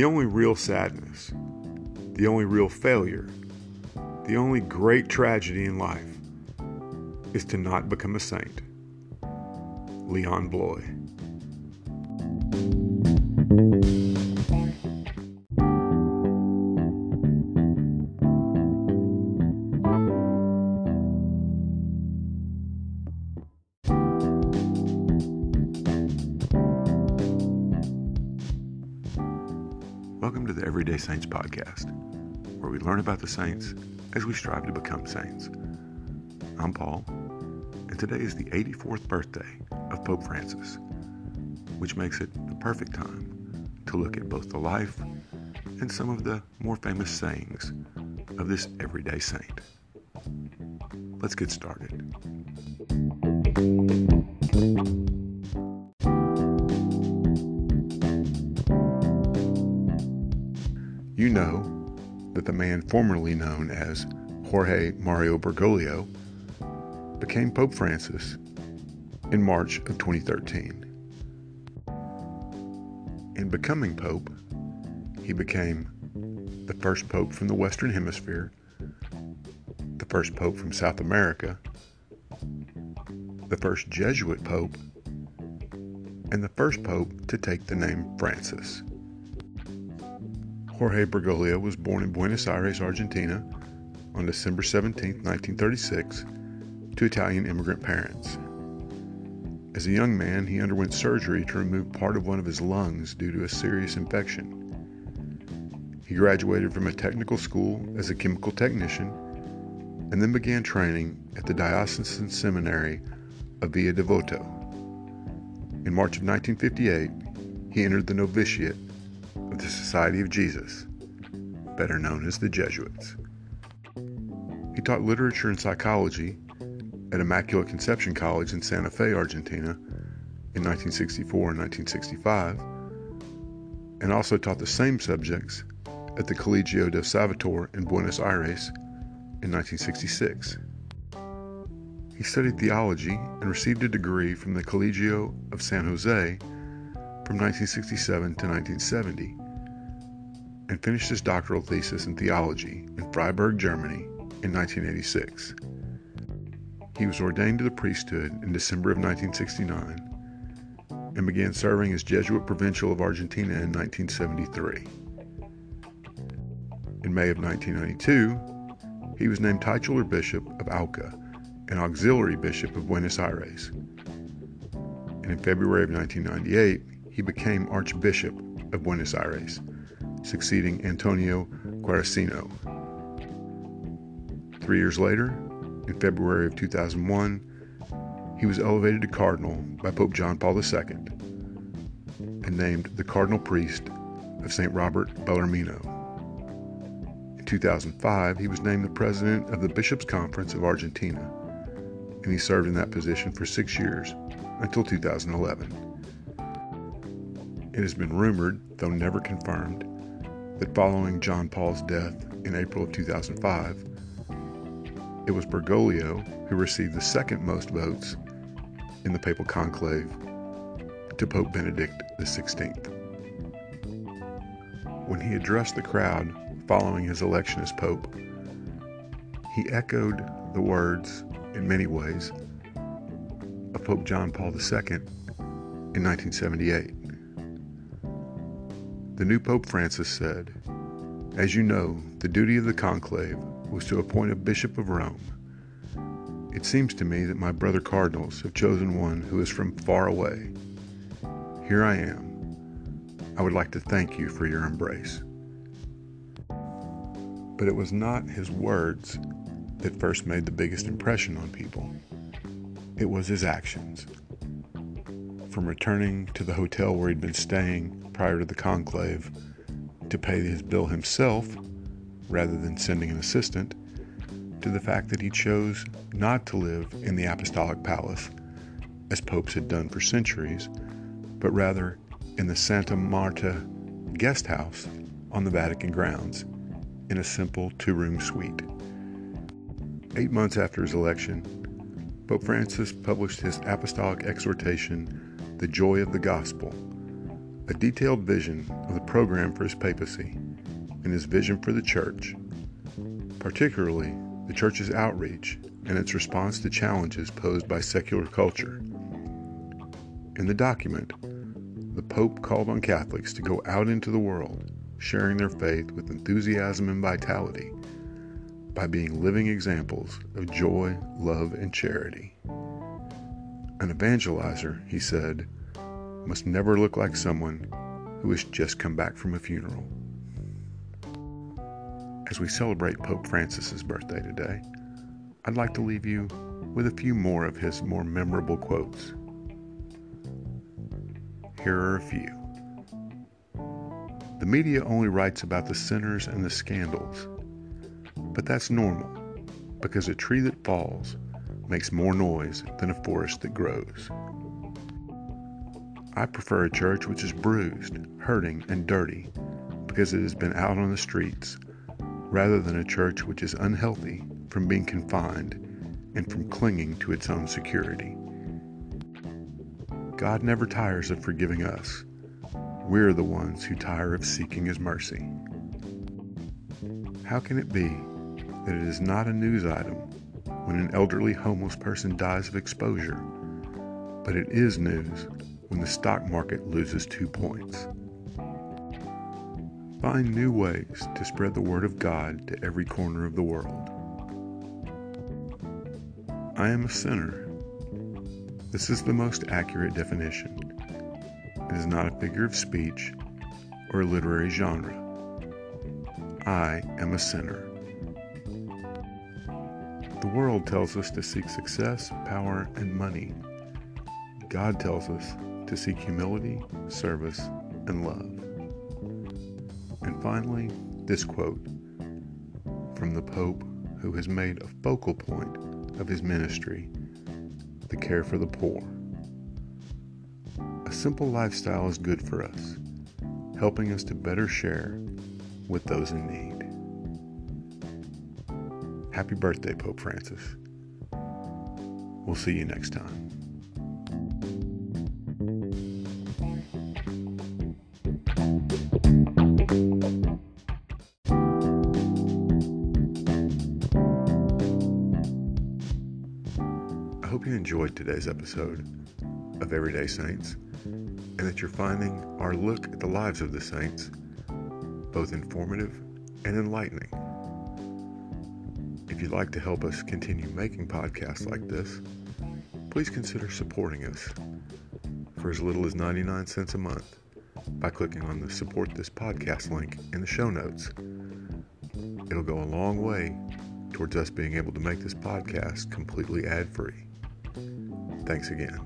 The only real sadness, the only real failure, the only great tragedy in life is to not become a saint. Leon Bloy. Everyday Saints podcast, where we learn about the saints as we strive to become saints. I'm Paul, and today is the 84th birthday of Pope Francis, which makes it the perfect time to look at both the life and some of the more famous sayings of this everyday saint. Let's get started. That the man formerly known as Jorge Mario Bergoglio became Pope Francis in March of 2013. In becoming Pope, he became the first Pope from the Western Hemisphere, the first Pope from South America, the first Jesuit Pope, and the first Pope to take the name Francis. Jorge Bergoglio was born in Buenos Aires, Argentina on December 17, 1936, to Italian immigrant parents. As a young man, he underwent surgery to remove part of one of his lungs due to a serious infection. He graduated from a technical school as a chemical technician and then began training at the Diocesan Seminary of Villa Devoto. In March of 1958, he entered the novitiate the Society of Jesus, better known as the Jesuits. He taught literature and psychology at Immaculate Conception College in Santa Fe, Argentina in 1964 and 1965, and also taught the same subjects at the Colegio del Salvador in Buenos Aires in 1966. He studied theology and received a degree from the Colegio of San Jose from 1967 to 1970 and finished his doctoral thesis in theology in Freiburg, Germany in 1986. He was ordained to the priesthood in December of 1969 and began serving as Jesuit Provincial of Argentina in 1973. In May of 1992, he was named titular bishop of Auca and auxiliary bishop of Buenos Aires. And in February of 1998, he became Archbishop of Buenos Aires, succeeding Antonio Quarracino. Three years later, in February of 2001, he was elevated to cardinal by Pope John Paul II and named the cardinal priest of St. Robert Bellarmino. In 2005, he was named the president of the Bishops' Conference of Argentina, and he served in that position for six years until 2011. It has been rumored, though never confirmed, that following John Paul's death in April of 2005, it was Bergoglio who received the second most votes in the papal conclave to Pope Benedict XVI. When he addressed the crowd following his election as Pope, he echoed the words, in many ways, of Pope John Paul II in 1978. The new Pope Francis said, As you know, the duty of the conclave was to appoint a bishop of Rome. It seems to me that my brother cardinals have chosen one who is from far away. Here I am. I would like to thank you for your embrace. But it was not his words that first made the biggest impression on people. It was his actions. From returning to the hotel where he'd been staying prior to the conclave to pay his bill himself rather than sending an assistant, to the fact that he chose not to live in the apostolic palace, as popes had done for centuries, but rather in the Santa Marta guest house on the Vatican grounds in a simple two room suite. Eight months after his election, Pope Francis published his apostolic exhortation, The Joy of the Gospel, A detailed vision of the program for his papacy and his vision for the church, particularly the church's outreach and its response to challenges posed by secular culture. In the document, the Pope called on Catholics to go out into the world, sharing their faith with enthusiasm and vitality by being living examples of joy, love, and charity. An evangelizer, he said, must never look like someone who has just come back from a funeral. As we celebrate Pope Francis's birthday today, I'd like to leave you with a few more of his more memorable quotes. Here are a few. The media only writes about the sinners and the scandals, but that's normal because a tree that falls makes more noise than a forest that grows. I prefer a church which is bruised, hurting, and dirty because it has been out on the streets, rather than a church which is unhealthy from being confined and from clinging to its own security. God never tires of forgiving us. We're the ones who tire of seeking His mercy. How can it be that it is not a news item when an elderly homeless person dies of exposure, but it is news when the stock market loses two points. Find new ways to spread the Word of God to every corner of the world. I am a sinner. This is the most accurate definition. It is not a figure of speech or a literary genre. I am a sinner. The world tells us to seek success, power, and money. God tells us to seek humility, service, and love. And finally, this quote from the Pope, who has made a focal point of his ministry the care for the poor. A simple lifestyle is good for us, helping us to better share with those in need. Happy birthday, Pope Francis. We'll see you next time. I hope you enjoyed today's episode of Everyday Saints and that you're finding our look at the lives of the saints both informative and enlightening. If you'd like to help us continue making podcasts like this, please consider supporting us for as little as 99 cents a month by clicking on the Support This Podcast link in the show notes. It'll go a long way towards us being able to make this podcast completely ad free. Thanks again.